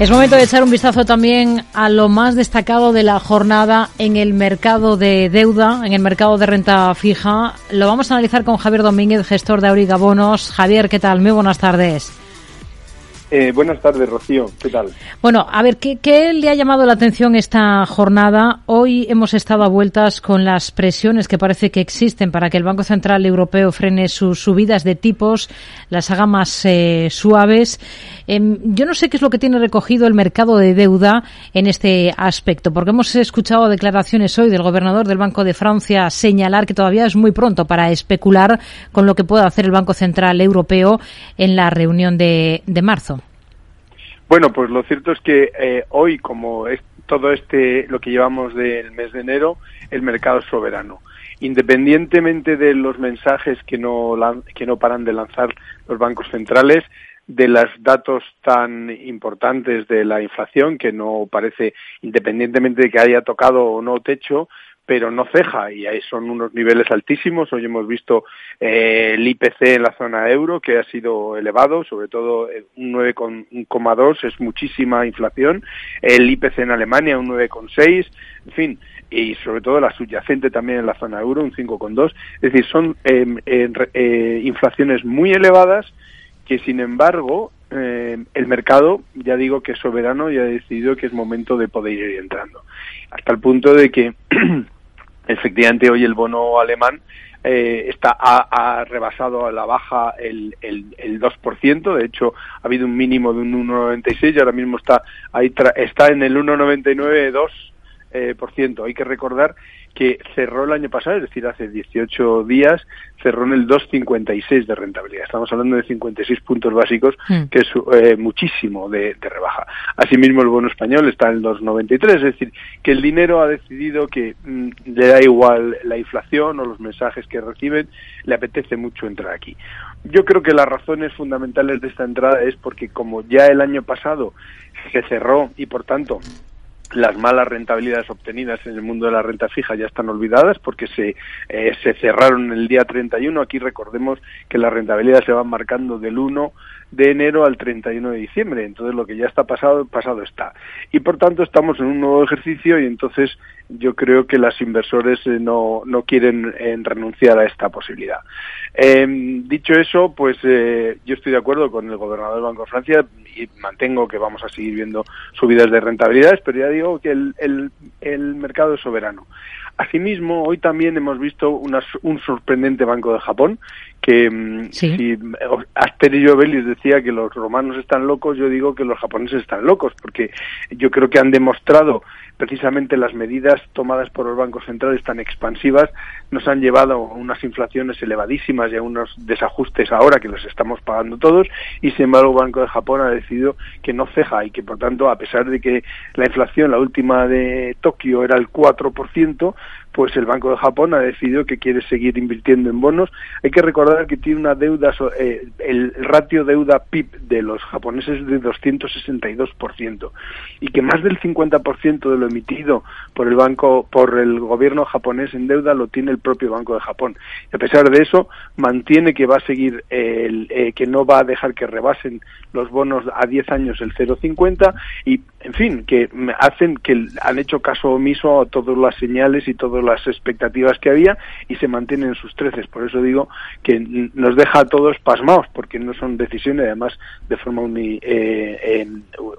Es momento de echar un vistazo también a lo más destacado de la jornada en el mercado de deuda, en el mercado de renta fija. Lo vamos a analizar con Javier Domínguez, gestor de Auriga Bonos. Javier, ¿qué tal? Muy buenas tardes. Eh, buenas tardes, Rocío. ¿Qué tal? Bueno, a ver, ¿qué, le ha llamado la atención esta jornada? Hoy hemos estado a vueltas con las presiones que parece que existen para que el Banco Central Europeo frene sus subidas de tipos, las haga más eh, suaves. Em, yo no sé qué es lo que tiene recogido el mercado de deuda en este aspecto, porque hemos escuchado declaraciones hoy del gobernador del Banco de Francia señalar que todavía es muy pronto para especular con lo que pueda hacer el Banco Central Europeo en la reunión de marzo. Bueno, pues lo cierto es que eh, hoy, como es todo este lo que llevamos del mes de enero, el mercado es soberano. Independientemente de los mensajes que no, que no paran de lanzar los bancos centrales, de los datos tan importantes de la inflación, que no parece, independientemente de que haya tocado o no techo, pero no ceja y ahí son unos niveles altísimos. Hoy hemos visto eh, el IPC en la zona euro que ha sido elevado, sobre todo eh, un 9,2 es muchísima inflación. El IPC en Alemania un 9,6, en fin, y sobre todo la subyacente también en la zona euro un 5,2. Es decir, son em, eh, inflaciones muy elevadas que sin embargo el mercado, ya digo que es soberano y ha decidido que es momento de poder ir entrando. Hasta el punto de que efectivamente hoy el bono alemán eh, está ha, rebasado a la baja el, el, el 2%, de hecho ha habido un mínimo de un 1,96 y ahora mismo está ahí está en el 1,99,2%. Eh, por ciento. Hay que recordar que cerró el año pasado, es decir, hace 18 días, cerró en el 2,56 de rentabilidad. Estamos hablando de 56 puntos básicos, hmm. que es eh, muchísimo de, rebaja. Asimismo, el bono español está en el 2,93, es decir, que el dinero ha decidido que mm, le da igual la inflación o los mensajes que reciben, le apetece mucho entrar aquí. Yo creo que las razones fundamentales de esta entrada es porque como ya el año pasado se cerró y por tanto las malas rentabilidades obtenidas en el mundo de la renta fija ya están olvidadas porque se, eh, se cerraron el día 31. Aquí recordemos que las rentabilidades se van marcando del 1 de enero al 31 de diciembre. Entonces lo que ya está pasado, pasado está. Y por tanto estamos en un nuevo ejercicio y entonces yo creo que los inversores eh, no, no quieren eh, renunciar a esta posibilidad. Em, dicho eso, pues yo estoy de acuerdo con el gobernador del Banco de Francia y mantengo que vamos a seguir viendo subidas de rentabilidades, pero ya digo que el, el, el mercado es soberano. Asimismo, hoy también hemos visto un sorprendente banco de Japón que mm, si Asterio Belis decía que los romanos están locos, yo digo que los japoneses están locos, porque yo creo que han demostrado precisamente las medidas tomadas por los bancos centrales tan expansivas nos han llevado a unas inflaciones elevadísimas y a unos desajustes ahora que los estamos pagando todos y sin embargo el Banco de Japón ha decidido que no ceja y que por tanto a pesar de que la inflación la última de Tokio era el 4%, pues el Banco de Japón ha decidido que quiere seguir invirtiendo en bonos. Hay que recordar que tiene una deuda, eh, el ratio deuda PIB de los japoneses es de 262% y que más del 50% de lo emitido por el banco, por el gobierno japonés en deuda lo tiene el propio Banco de Japón. Y a pesar de eso, mantiene que va a seguir, eh, que no va a dejar que rebasen los bonos a 10 años el 0,50 y, en fin, que hacen que han hecho caso omiso a todas las señales y todas las expectativas que había y se mantienen en sus treces. Por eso digo que nos deja a todos pasmados, porque no son decisiones, además, de forma eh,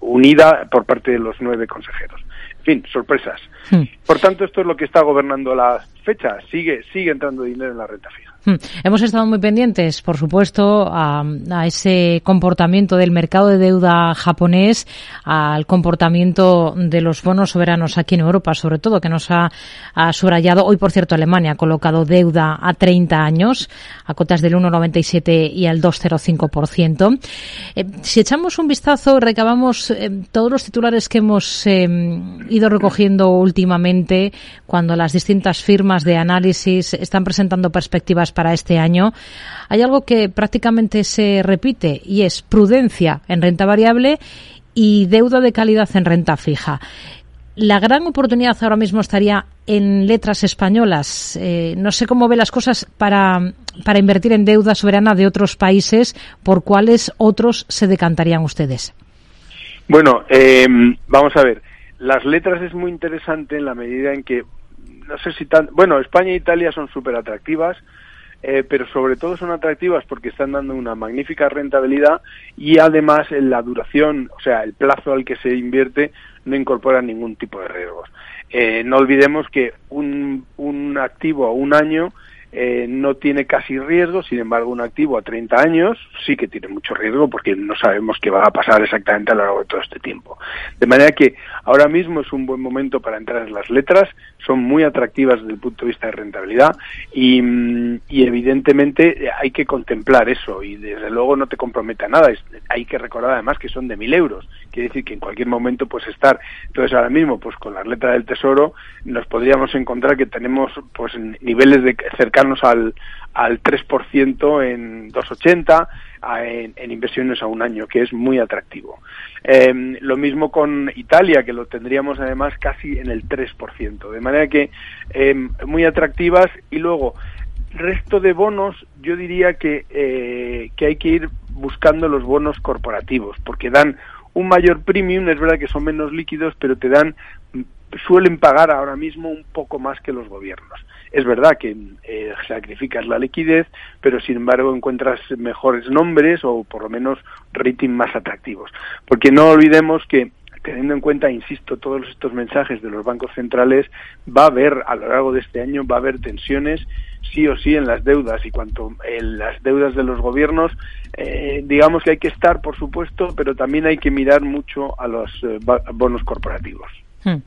unida por parte de los nueve consejeros. En fin, sorpresas. Hmm. Por tanto, esto es lo que está gobernando la Sigue, sigue entrando dinero en la renta fija. Hmm. Hemos estado muy pendientes, por supuesto, a, ese comportamiento del mercado de deuda japonés, al comportamiento de los bonos soberanos aquí en Europa, sobre todo, que nos ha, subrayado. Hoy, por cierto, Alemania ha colocado deuda a 30 años, a cotas del 1,97 y al 2,05%. Eh, si echamos un vistazo recabamos eh, todos los titulares que hemos eh, ido recogiendo últimamente, cuando las distintas firmas de análisis están presentando perspectivas para este año, hay algo que prácticamente se repite y es prudencia en renta variable y deuda de calidad en renta fija. La gran oportunidad ahora mismo estaría en letras españolas. Eh, no sé cómo ve las cosas para, para invertir en deuda soberana de otros países, por cuáles otros se decantarían ustedes. Bueno, eh, vamos a ver. Las letras es muy interesante en la medida en que, no sé si tan. Bueno, España e Italia son súper atractivas. Eh, pero sobre todo son atractivas porque están dando una magnífica rentabilidad y además en la duración, o sea, el plazo al que se invierte no incorpora ningún tipo de riesgos. Eh, no olvidemos que un, un activo a un año eh, no tiene casi riesgo, sin embargo un activo a 30 años sí que tiene mucho riesgo porque no sabemos qué va a pasar exactamente a lo largo de todo este tiempo. De manera que ahora mismo es un buen momento para entrar en las letras, son muy atractivas desde el punto de vista de rentabilidad y, mm, evidentemente hay que contemplar eso y desde luego no te compromete a nada, hay que recordar además que son de mil euros, quiere decir que en cualquier momento puedes estar. Entonces ahora mismo pues con las letras del tesoro nos podríamos encontrar que tenemos pues niveles de cerca al, al 3% en 2,80 en, inversiones a un año, que es muy atractivo. Em, lo mismo con Italia, que lo tendríamos además casi en el 3%, de manera que em, muy atractivas. Y luego resto de bonos yo diría que, eh, que hay que ir buscando los bonos corporativos porque dan un mayor premium, es verdad que son menos líquidos, pero te dan suelen pagar ahora mismo un poco más que los gobiernos. Es verdad que eh, sacrificas la liquidez, pero sin embargo encuentras mejores nombres o por lo menos rating más atractivos. Porque no olvidemos que teniendo en cuenta, insisto, todos estos mensajes de los bancos centrales, va a haber a lo largo de este año va a haber tensiones sí o sí en las deudas y cuanto en las deudas de los gobiernos, eh, digamos que hay que estar, por supuesto, pero también hay que mirar mucho a los eh, bonos corporativos. Hmm.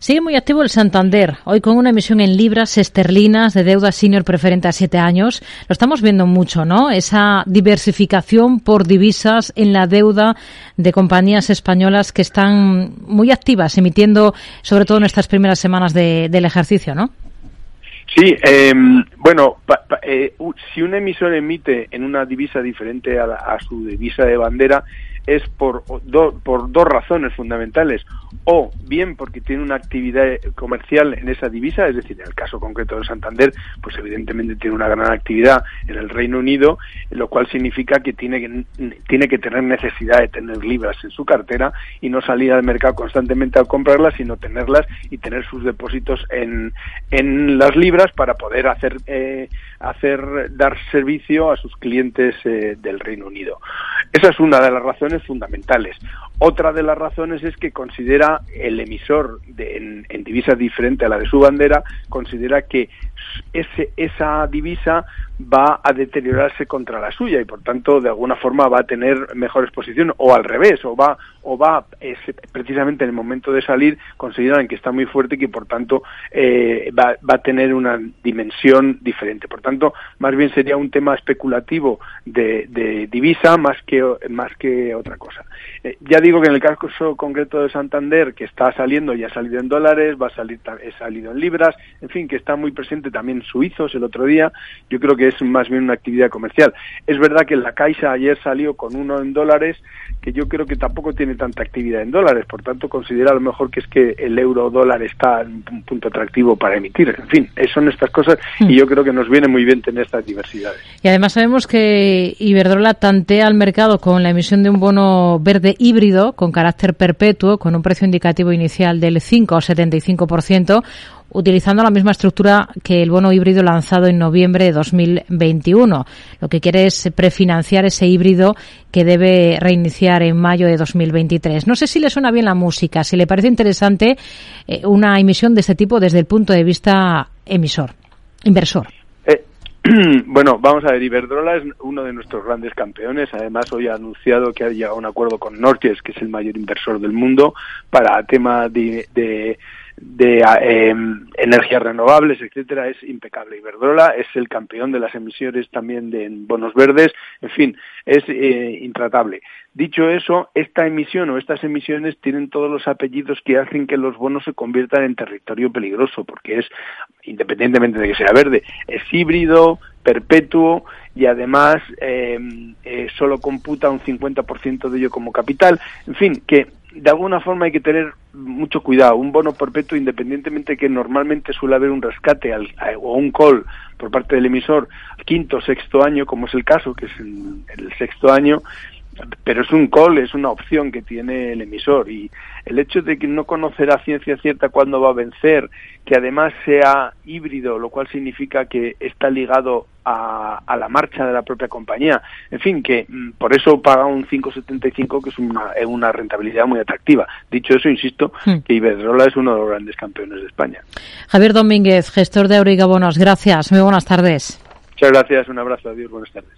Sigue muy activo el Santander, hoy con una emisión en libras esterlinas de deuda senior preferente a siete años. Lo estamos viendo mucho, ¿no? Esa diversificación por divisas en la deuda de compañías españolas que están muy activas, emitiendo sobre todo en estas primeras semanas del ejercicio, ¿no? Sí, em, bueno, eh, si un emisor emite en una divisa diferente a su divisa de bandera, es por, por dos razones fundamentales. O bien porque tiene una actividad comercial en esa divisa, es decir, en el caso concreto de Santander, pues evidentemente tiene una gran actividad en el Reino Unido, lo cual significa que tiene que, tiene que tener necesidad de tener libras en su cartera y no salir al mercado constantemente a comprarlas, sino tenerlas y tener sus depósitos en, en las libras para poder hacer, eh, hacer dar servicio a sus clientes eh, del Reino Unido. Esa es una de las razones fundamentales. Otra de las razones es que considera el emisor de, en, en, divisa diferente a la de su bandera, considera que ese, esa divisa va a deteriorarse contra la suya y por tanto de alguna forma va a tener mejor exposición o al revés o va o va precisamente en el momento de salir consideran que está muy fuerte y que por tanto eh, va, a tener una dimensión diferente. Por tanto más bien sería un tema especulativo de, de divisa más que más que otra cosa. Eh, ya digo que en el caso concreto de Santander que está saliendo ya ha salido en dólares va a salir ha salido en libras en fin que está muy presente también suizos el otro día yo creo que es más bien una actividad comercial. Es verdad que la Caixa ayer salió con uno en dólares, que yo creo que tampoco tiene tanta actividad en dólares, por tanto considera a lo mejor que es que el euro dólar está en un punto atractivo para emitir. En fin, son estas cosas y yo creo que nos viene muy bien tener estas diversidades. Y además sabemos que Iberdrola tantea al mercado con la emisión de un bono verde híbrido con carácter perpetuo, con un precio indicativo inicial del 5 o 75%, utilizando la misma estructura que el bono híbrido lanzado en noviembre de 2021. Lo que quiere es prefinanciar ese híbrido que debe reiniciar en mayo de 2023. No sé si le suena bien la música, si le parece interesante eh, una emisión de este tipo desde el punto de vista emisor, inversor. Eh, bueno, vamos a ver, Iberdrola es uno de nuestros grandes campeones. Además, hoy ha anunciado que ha llegado a un acuerdo con Norges, que es el mayor inversor del mundo, para tema de de eh, energías renovables, etcétera, es impecable. Iberdrola es el campeón de las emisiones también de bonos verdes, en fin, es eh, intratable. Dicho eso, esta emisión o estas emisiones tienen todos los apellidos que hacen que los bonos se conviertan en territorio peligroso, porque es, independientemente de que sea verde, es híbrido, perpetuo y además eh, eh solo computa un 50% de ello como capital. En fin, que de alguna forma hay que tener mucho cuidado. Un bono perpetuo, independientemente que normalmente suele haber un rescate al, o un call por parte del emisor quinto o sexto año, como es el caso, que es el, el sexto año, pero es un call, es una opción que tiene el emisor y el hecho de que no conocer a ciencia cierta cuándo va a vencer, que además sea híbrido, lo cual significa que está ligado a, la marcha de la propia compañía, en fin, que mm, por eso paga un 5,75 que es una, una rentabilidad muy atractiva. Dicho eso, insisto, hmm. que Iberdrola es uno de los grandes campeones de España. Javier Domínguez, gestor de Auriga Bonos, gracias, muy buenas tardes. Muchas gracias, un abrazo, adiós, buenas tardes.